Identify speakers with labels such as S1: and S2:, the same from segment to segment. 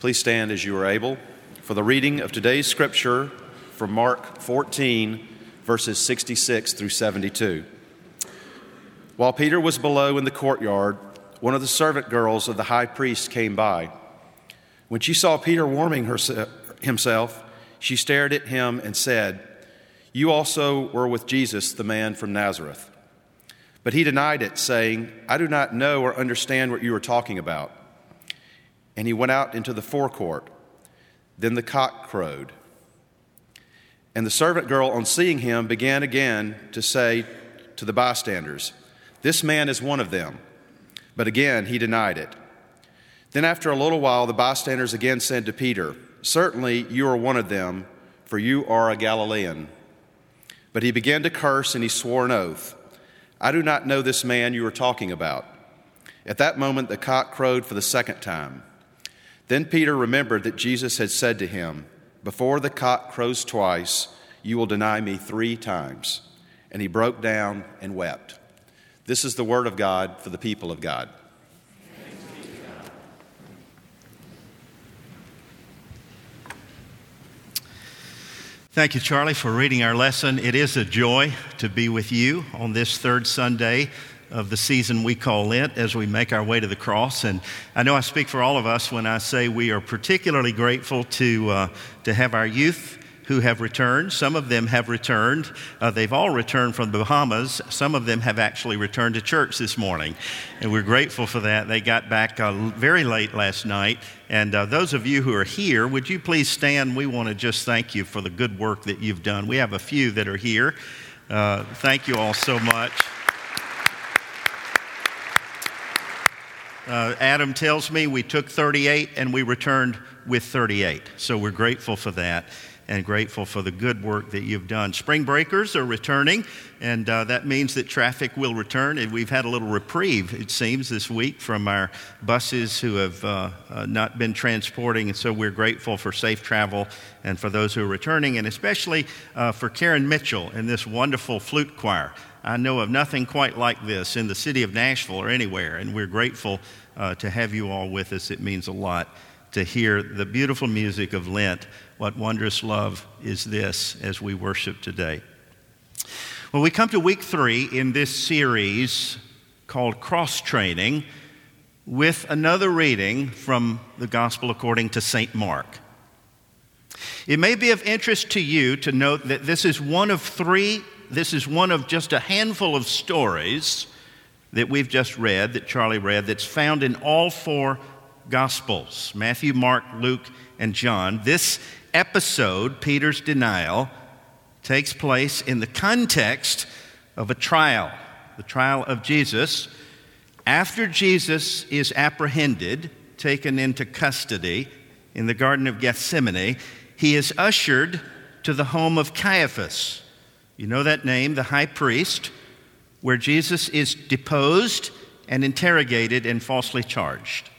S1: Please stand as you are able for the reading of today's scripture from Mark 14, verses 66 through 72. While Peter was below in the courtyard, one of the servant girls of the high priest came by. When she saw Peter warming himself, she stared at him and said, You also were with Jesus, the man from Nazareth. But he denied it, saying, I do not know or understand what you are talking about. And he went out into the forecourt. Then the cock crowed. And the servant girl, on seeing him, began again to say to the bystanders, This man is one of them. But again he denied it. Then after a little while, the bystanders again said to Peter, Certainly you are one of them, for you are a Galilean. But he began to curse and he swore an oath I do not know this man you are talking about. At that moment, the cock crowed for the second time. Then Peter remembered that Jesus had said to him, Before the cock crows twice, you will deny me three times. And he broke down and wept. This is the word of God for the people of God.
S2: Thank you, Charlie, for reading our lesson. It is a joy to be with you on this third Sunday of the season we call Lent as we make our way to the cross. And I know I speak for all of us when I say we are particularly grateful to, uh, to have our youth who have returned. Some of them have returned. Uh, they've all returned from the Bahamas. Some of them have actually returned to church this morning. And we're grateful for that. They got back uh, very late last night. And uh, those of you who are here, would you please stand? We want to just thank you for the good work that you've done. We have a few that are here. Uh, thank you all so much. Uh, Adam tells me we took 38 and we returned with 38. So we're grateful for that and grateful for the good work that you've done. Spring breakers are returning, and uh, that means that traffic will return. And we've had a little reprieve, it seems, this week from our buses who have uh, uh, not been transporting. And so we're grateful for safe travel and for those who are returning, and especially uh, for Karen Mitchell and this wonderful flute choir. I know of nothing quite like this in the city of Nashville or anywhere, and we're grateful uh, to have you all with us. It means a lot to hear the beautiful music of Lent. What wondrous love is this as we worship today? Well, we come to week three in this series called Cross Training with another reading from the Gospel according to St. Mark. It may be of interest to you to note that this is one of three, this is one of just a handful of stories that we've just read, that Charlie read, that's found in all four Gospels Matthew, Mark, Luke, and John. This episode, Peter's denial, takes place in the context of a trial, the trial of Jesus. After Jesus is apprehended, taken into custody in the Garden of Gethsemane, he is ushered to the home of Caiaphas. You know that name, the high priest, where Jesus is deposed and interrogated and falsely charged.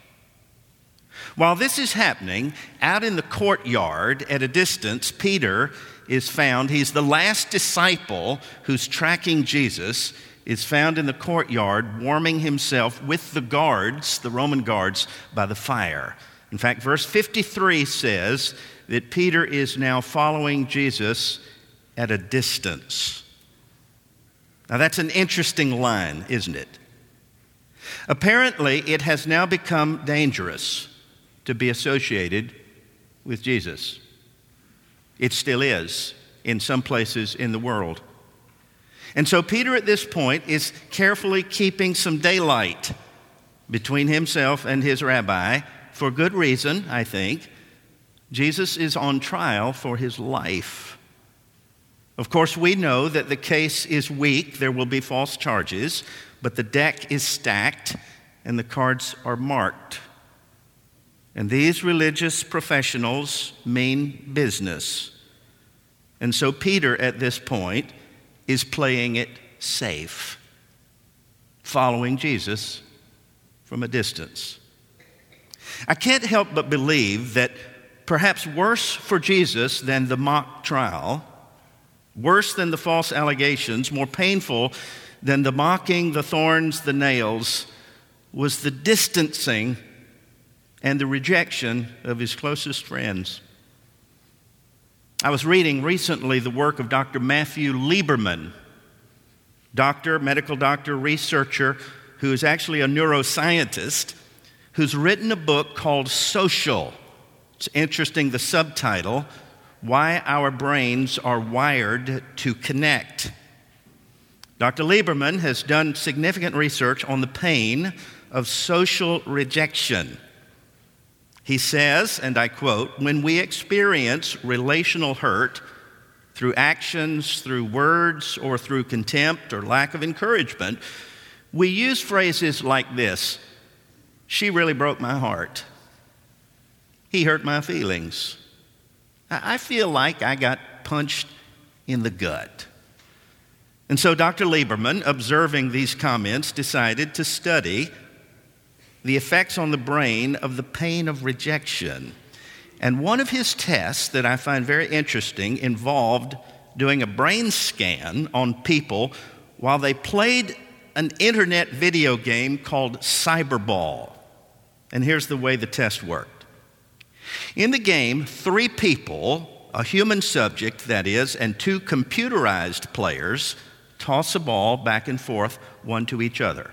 S2: While this is happening, out in the courtyard at a distance, Peter is found. He's the last disciple who's tracking Jesus, is found in the courtyard warming himself with the guards, the Roman guards, by the fire. In fact, verse 53 says that Peter is now following Jesus at a distance. Now, that's an interesting line, isn't it? Apparently, it has now become dangerous to be associated with Jesus. It still is in some places in the world. And so Peter at this point is carefully keeping some daylight between himself and his rabbi for good reason, I think. Jesus is on trial for his life. Of course, we know that the case is weak, there will be false charges, but the deck is stacked and the cards are marked. And these religious professionals mean business. And so Peter, at this point, is playing it safe, following Jesus from a distance. I can't help but believe that perhaps worse for Jesus than the mock trial, worse than the false allegations, more painful than the mocking, the thorns, the nails, was the distancing and the rejection of his closest friends. I was reading recently the work of Dr. Matthew Lieberman, doctor, medical doctor, researcher, who is actually a neuroscientist, who's written a book called Social. It's interesting, the subtitle Why Our Brains Are Wired to Connect. Dr. Lieberman has done significant research on the pain of social rejection. He says, and I quote, when we experience relational hurt through actions, through words, or through contempt or lack of encouragement, we use phrases like this She really broke my heart. He hurt my feelings. I feel like I got punched in the gut. And so Dr. Lieberman, observing these comments, decided to study the effects on the brain of the pain of rejection. And one of his tests that I find very interesting involved doing a brain scan on people while they played an internet video game called Cyberball. And here's the way the test worked in the game, three people, a human subject, that is, and two computerized players, toss a ball back and forth, one to each other.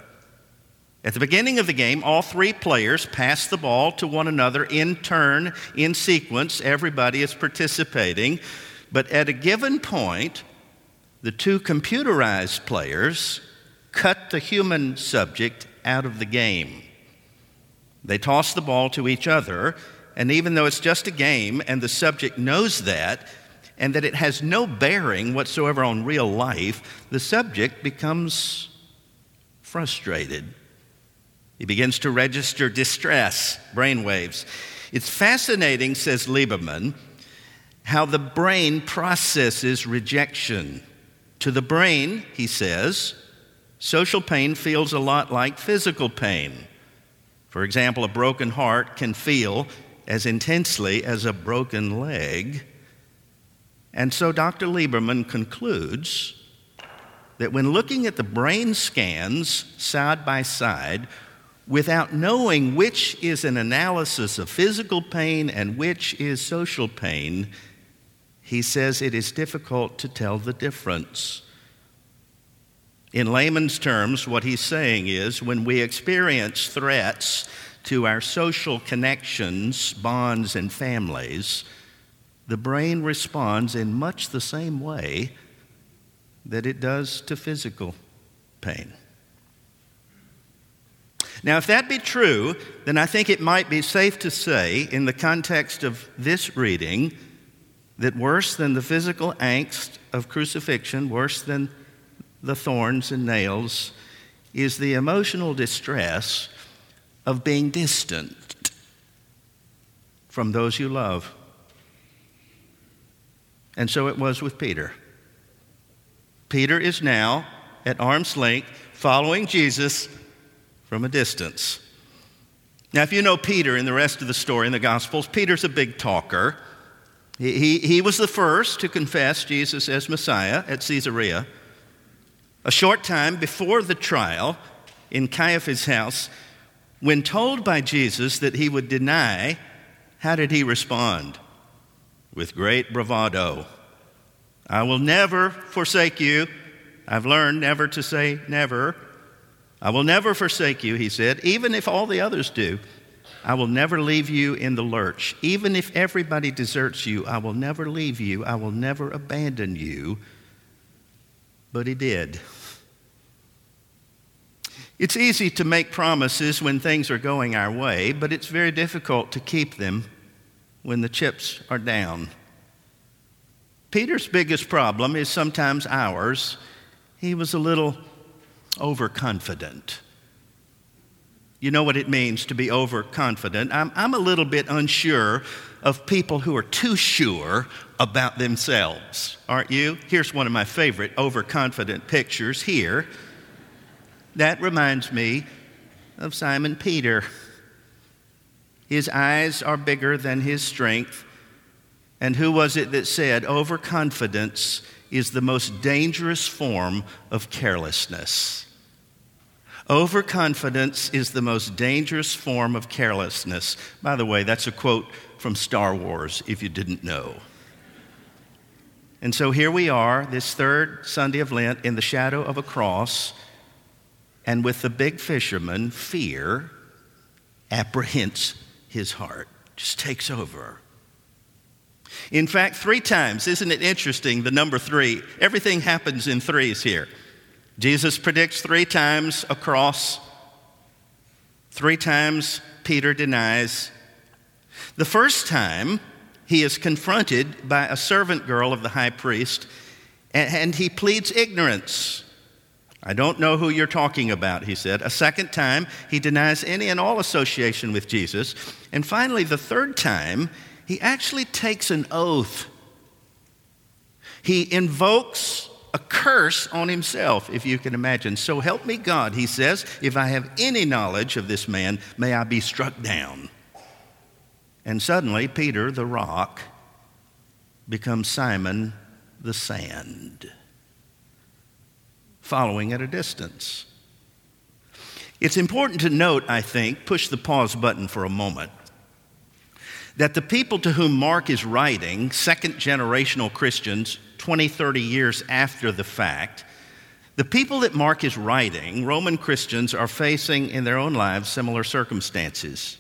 S2: At the beginning of the game, all three players pass the ball to one another in turn, in sequence. Everybody is participating. But at a given point, the two computerized players cut the human subject out of the game. They toss the ball to each other, and even though it's just a game and the subject knows that, and that it has no bearing whatsoever on real life, the subject becomes frustrated he begins to register distress, brainwaves. It's fascinating, says Lieberman, how the brain processes rejection. To the brain, he says, social pain feels a lot like physical pain. For example, a broken heart can feel as intensely as a broken leg. And so Dr. Lieberman concludes that when looking at the brain scans side by side, without knowing which is an analysis of physical pain and which is social pain, he says it is difficult to tell the difference. In layman's terms, what he's saying is when we experience threats to our social connections, bonds, and families, the brain responds in much the same way that it does to physical pain. Now, if that be true, then I think it might be safe to say, in the context of this reading, that worse than the physical angst of crucifixion, worse than the thorns and nails, is the emotional distress of being distant from those you love. And so it was with Peter. Peter is now at arm's length following Jesus from a distance. Now, if you know Peter in the rest of the story in the Gospels, Peter's a big talker. He, he, he was the first to confess Jesus as Messiah at Caesarea. A short time before the trial in Caiaphas' house, when told by Jesus that he would deny, how did he respond? With great bravado. I will never forsake you. I've learned never to say never. I will never forsake you, he said, even if all the others do. I will never leave you in the lurch. Even if everybody deserts you, I will never leave you. I will never abandon you. But he did. It's easy to make promises when things are going our way, but it's very difficult to keep them when the chips are down. Peter's biggest problem is sometimes ours. He was a little overconfident. You know what it means to be overconfident. I'm, I'm a little bit unsure of people who are too sure about themselves, aren't you? Here's one of my favorite overconfident pictures here. That reminds me of Simon Peter. His eyes are bigger than his strength. And who was it that said, overconfidence is the most dangerous form of carelessness? Overconfidence is the most dangerous form of carelessness. By the way, that's a quote from Star Wars, if you didn't know. And so here we are, this third Sunday of Lent, in the shadow of a cross, and with the big fisherman, fear apprehends his heart, just takes over. In fact, three times, isn't it interesting, the number three? Everything happens in threes here. Jesus predicts three times a cross, three times Peter denies. The first time, he is confronted by a servant girl of the high priest, and he pleads ignorance. I don't know who you're talking about, he said. A second time, he denies any and all association with Jesus. And finally, the third time, he actually takes an oath. He invokes a curse on himself, if you can imagine. So help me God, he says, if I have any knowledge of this man, may I be struck down. And suddenly, Peter, the rock, becomes Simon, the sand, following at a distance. It's important to note, I think, push the pause button for a moment that the people to whom Mark is writing, second generational Christians, 20, 30 years after the fact, the people that Mark is writing, Roman Christians, are facing in their own lives similar circumstances.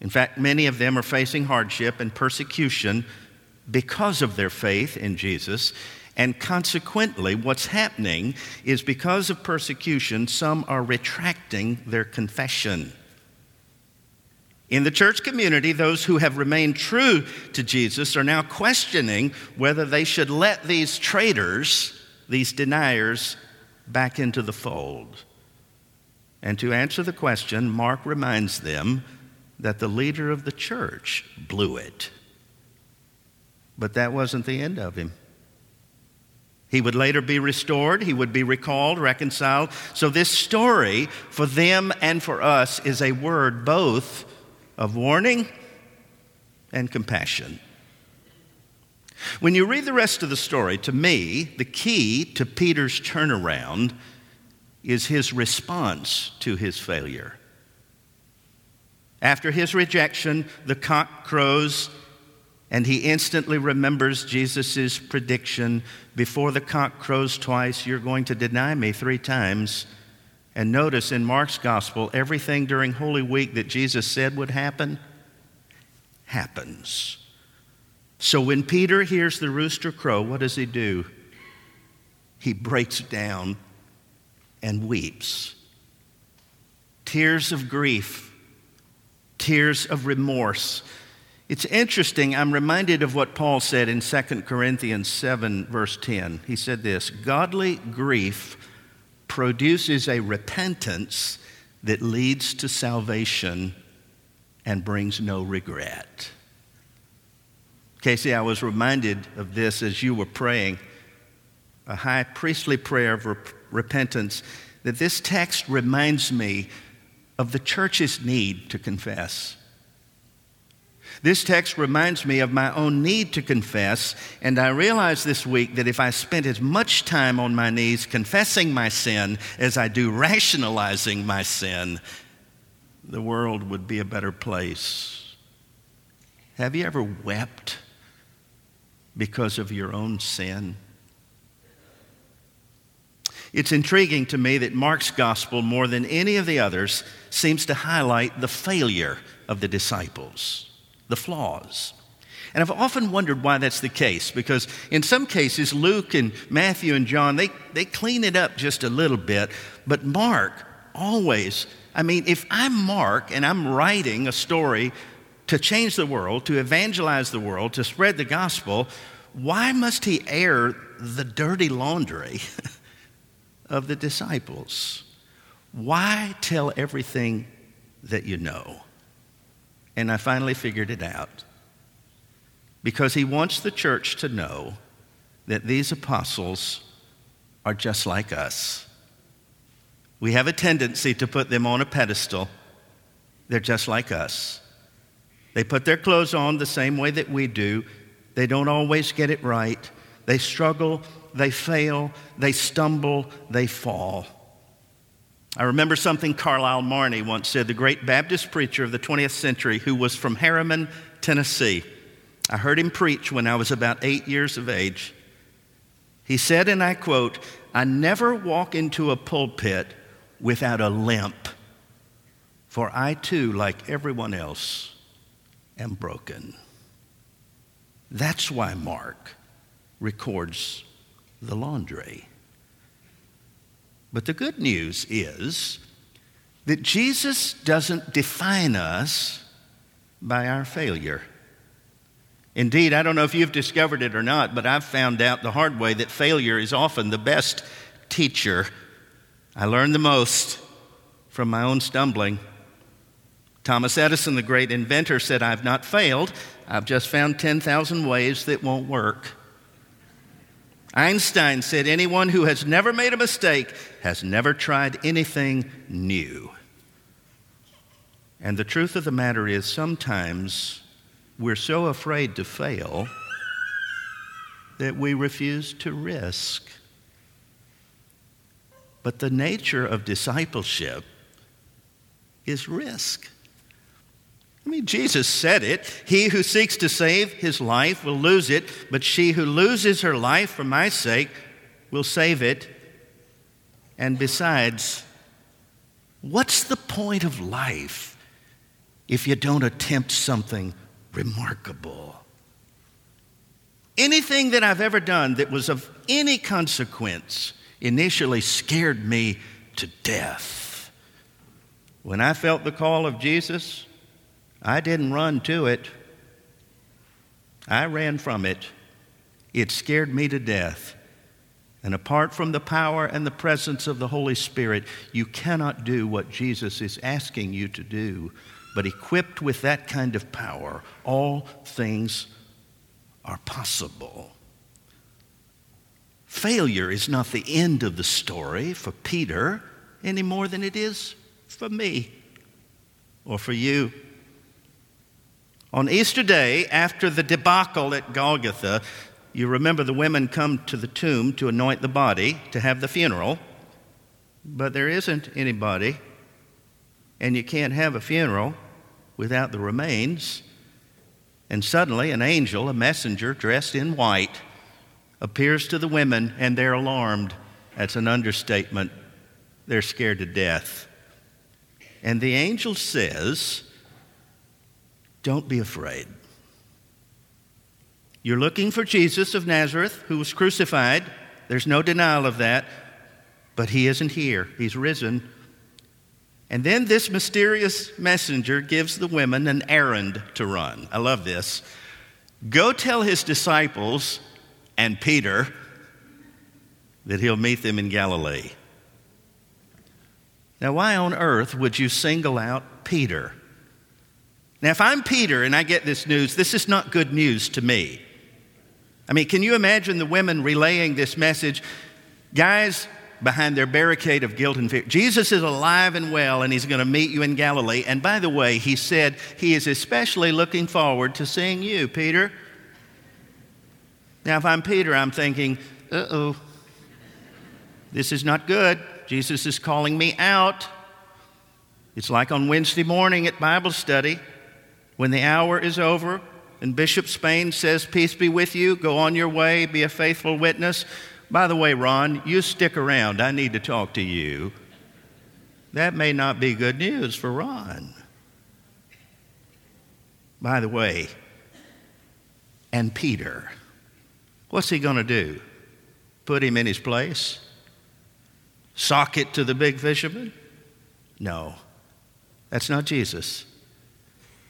S2: In fact, many of them are facing hardship and persecution because of their faith in Jesus. And consequently, what's happening is because of persecution, some are retracting their confession. In the church community, those who have remained true to Jesus are now questioning whether they should let these traitors, these deniers, back into the fold. And to answer the question, Mark reminds them that the leader of the church blew it. But that wasn't the end of him. He would later be restored, he would be recalled, reconciled. So, this story for them and for us is a word both of warning and compassion. When you read the rest of the story, to me, the key to Peter's turnaround is his response to his failure. After his rejection, the cock crows, and he instantly remembers Jesus' prediction before the cock crows twice, you're going to deny me three times. And notice in Mark's gospel, everything during Holy Week that Jesus said would happen happens. So when Peter hears the rooster crow, what does he do? He breaks down and weeps. Tears of grief, tears of remorse. It's interesting, I'm reminded of what Paul said in 2 Corinthians 7, verse 10. He said this Godly grief produces a repentance that leads to salvation and brings no regret. Casey, I was reminded of this as you were praying, a high priestly prayer of rep- repentance, that this text reminds me of the church's need to confess. This text reminds me of my own need to confess, and I realized this week that if I spent as much time on my knees confessing my sin as I do rationalizing my sin, the world would be a better place. Have you ever wept because of your own sin? It's intriguing to me that Mark's gospel, more than any of the others, seems to highlight the failure of the disciples the flaws. And I've often wondered why that's the case, because in some cases, Luke and Matthew and John, they, they clean it up just a little bit, but Mark always, I mean, if I'm Mark and I'm writing a story to change the world, to evangelize the world, to spread the gospel, why must he air the dirty laundry of the disciples? Why tell everything that you know? And I finally figured it out. Because he wants the church to know that these apostles are just like us. We have a tendency to put them on a pedestal. They're just like us. They put their clothes on the same way that we do. They don't always get it right. They struggle, they fail, they stumble, they fall. I remember something Carlyle Marney once said, the great Baptist preacher of the 20th century who was from Harriman, Tennessee. I heard him preach when I was about eight years of age. He said, and I quote, I never walk into a pulpit without a limp, for I too, like everyone else, am broken. That's why Mark records the laundry. But the good news is that Jesus doesn't define us by our failure. Indeed, I don't know if you've discovered it or not, but I've found out the hard way that failure is often the best teacher. I learned the most from my own stumbling. Thomas Edison, the great inventor, said, I've not failed, I've just found 10,000 ways that won't work. Einstein said, Anyone who has never made a mistake has never tried anything new. And the truth of the matter is, sometimes we're so afraid to fail that we refuse to risk. But the nature of discipleship is risk. I mean, Jesus said it. He who seeks to save his life will lose it, but she who loses her life for my sake will save it. And besides, what's the point of life if you don't attempt something remarkable? Anything that I've ever done that was of any consequence initially scared me to death. When I felt the call of Jesus, I didn't run to it, I ran from it. It scared me to death. And apart from the power and the presence of the Holy Spirit, you cannot do what Jesus is asking you to do. But equipped with that kind of power, all things are possible. Failure is not the end of the story for Peter any more than it is for me or for you. On Easter Day, after the debacle at Golgotha, you remember the women come to the tomb to anoint the body, to have the funeral, but there isn't anybody, and you can't have a funeral without the remains. And suddenly, an angel, a messenger dressed in white, appears to the women, and they're alarmed. That's an understatement. They're scared to death. And the angel says, don't be afraid. You're looking for Jesus of Nazareth who was crucified. There's no denial of that. But he isn't here, he's risen. And then this mysterious messenger gives the women an errand to run. I love this. Go tell his disciples and Peter that he'll meet them in Galilee. Now, why on earth would you single out Peter? Now, if I'm Peter and I get this news, this is not good news to me. I mean, can you imagine the women relaying this message? Guys, behind their barricade of guilt and fear, Jesus is alive and well, and he's going to meet you in Galilee. And by the way, he said he is especially looking forward to seeing you, Peter. Now, if I'm Peter, I'm thinking, uh oh, this is not good. Jesus is calling me out. It's like on Wednesday morning at Bible study. When the hour is over and Bishop Spain says, Peace be with you, go on your way, be a faithful witness. By the way, Ron, you stick around. I need to talk to you. That may not be good news for Ron. By the way, and Peter, what's he going to do? Put him in his place? Sock it to the big fisherman? No, that's not Jesus.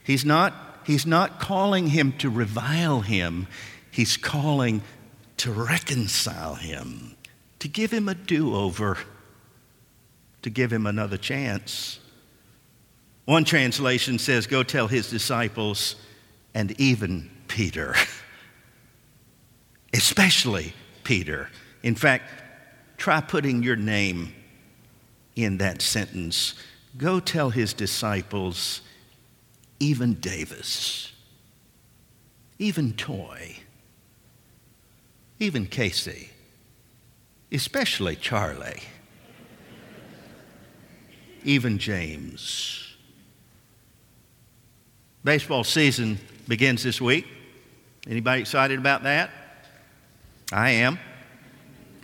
S2: He's not, he's not calling him to revile him, he's calling to reconcile him, to give him a do over, to give him another chance. One translation says, Go tell his disciples and even Peter, especially Peter. In fact, try putting your name in that sentence. Go tell his disciples even Davis, even Toy, even Casey, especially Charlie. even James. Baseball season begins this week. Anybody excited about that? I am.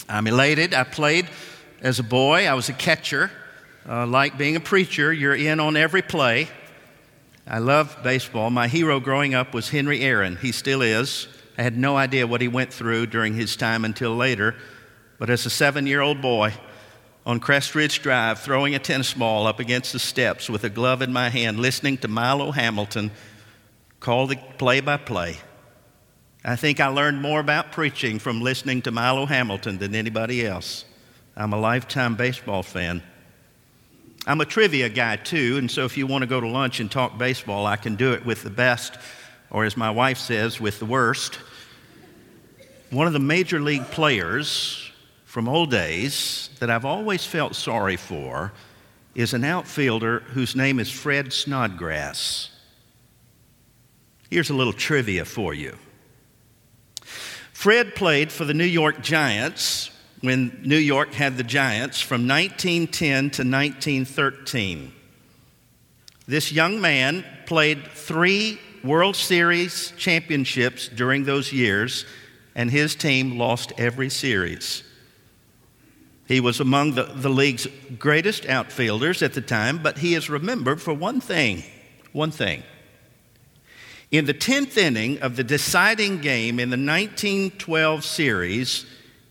S2: I'm elated. I played as a boy. I was a catcher. Uh, like being a preacher, you're in on every play. I love baseball. My hero growing up was Henry Aaron. He still is. I had no idea what he went through during his time until later. But as a seven year old boy on Crest Ridge Drive, throwing a tennis ball up against the steps with a glove in my hand, listening to Milo Hamilton call the play by play, I think I learned more about preaching from listening to Milo Hamilton than anybody else. I'm a lifetime baseball fan. I'm a trivia guy too, and so if you want to go to lunch and talk baseball, I can do it with the best, or as my wife says, with the worst. One of the major league players from old days that I've always felt sorry for is an outfielder whose name is Fred Snodgrass. Here's a little trivia for you. Fred played for the New York Giants when New York had the Giants from 1910 to 1913. This young man played three World Series championships during those years, and his team lost every series. He was among the, the league's greatest outfielders at the time, but he is remembered for one thing one thing. In the 10th inning of the deciding game in the 1912 series,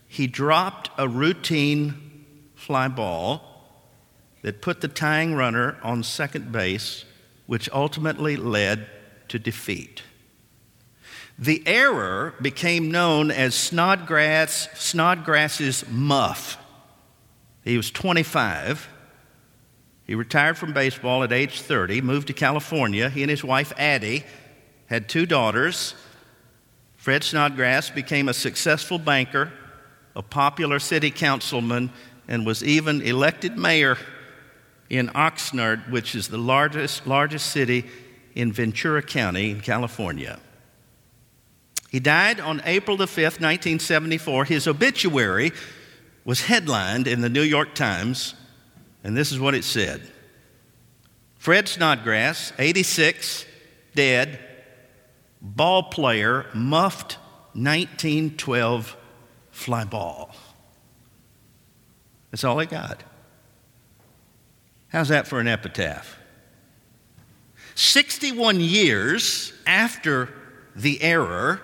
S2: he dropped a routine fly ball that put the tying runner on second base, which ultimately led to defeat. The error became known as Snodgrass, Snodgrass's muff. He was 25. He retired from baseball at age 30, moved to California. He and his wife, Addie, had two daughters. Fred Snodgrass became a successful banker, a popular city councilman, and was even elected mayor in Oxnard, which is the largest, largest city in Ventura County in California. He died on April the 5th, 1974. His obituary was headlined in the New York Times, and this is what it said Fred Snodgrass, 86, dead, ball player, muffed 1912 fly ball. That's all I got. How's that for an epitaph? 61 years after the error,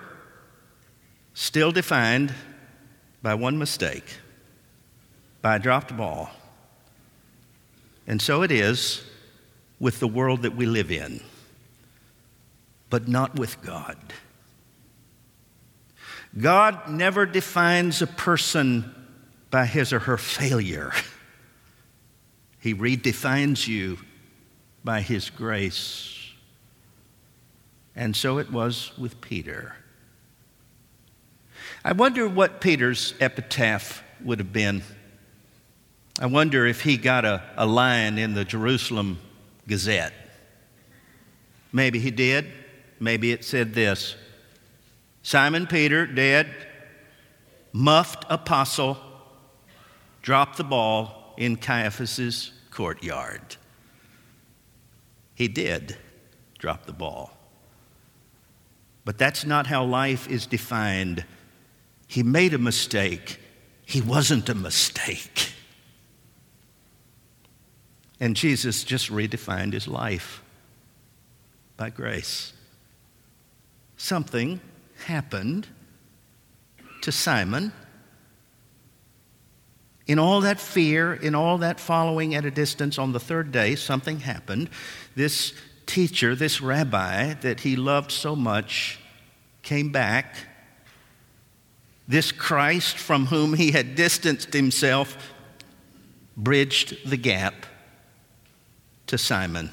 S2: still defined by one mistake, by a dropped ball. And so it is with the world that we live in but not with God. God never defines a person by his or her failure. He redefines you by his grace. And so it was with Peter. I wonder what Peter's epitaph would have been. I wonder if he got a, a line in the Jerusalem Gazette. Maybe he did. Maybe it said this Simon Peter, dead, muffed apostle, dropped the ball in Caiaphas's courtyard. He did drop the ball. But that's not how life is defined. He made a mistake. He wasn't a mistake. And Jesus just redefined his life by grace something happened to Simon. In all that fear, in all that following at a distance on the third day, something happened. This teacher, this rabbi that he loved so much, came back. This Christ from whom he had distanced himself bridged the gap to Simon.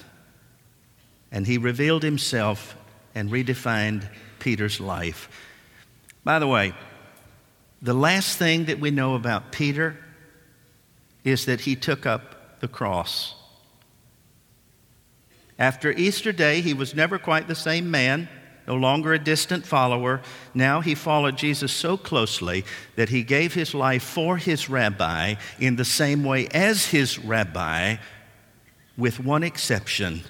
S2: And he revealed himself and redefined Peter's life. By the way, the last thing that we know about Peter is that he took up the cross. After Easter Day, he was never quite the same man, no longer a distant follower. Now he followed Jesus so closely that he gave his life for his rabbi in the same way as his rabbi with one exception.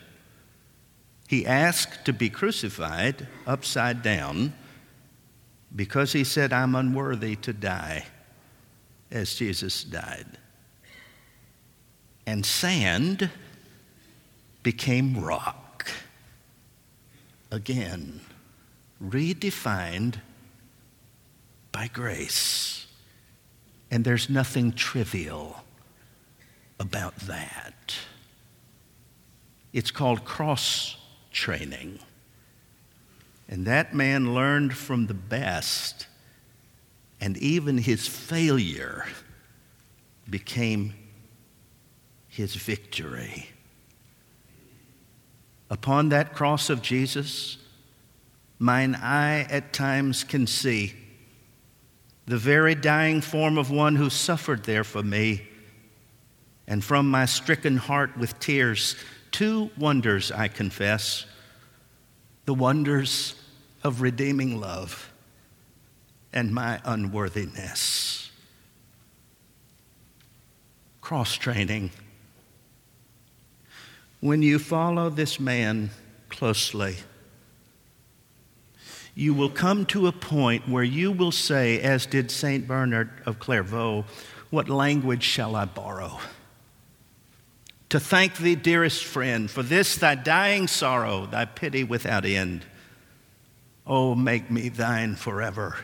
S2: He asked to be crucified upside down because he said, I'm unworthy to die as Jesus died. And sand became rock. Again, redefined by grace. And there's nothing trivial about that. It's called cross training. And that man learned from the best, and even his failure became his victory. Upon that cross of Jesus, mine eye at times can see the very dying form of one who suffered there for me. And from my stricken heart with tears, two wonders I confess the wonders of redeeming love and my unworthiness. Cross training. When you follow this man closely, you will come to a point where you will say, as did St. Bernard of Clairvaux, What language shall I borrow? To thank thee, dearest friend, for this thy dying sorrow, thy pity without end. Oh, make me thine forever.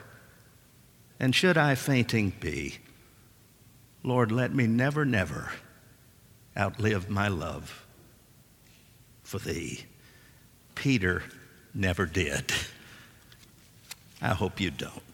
S2: And should I fainting be, Lord, let me never, never outlive my love for thee. Peter never did. I hope you don't.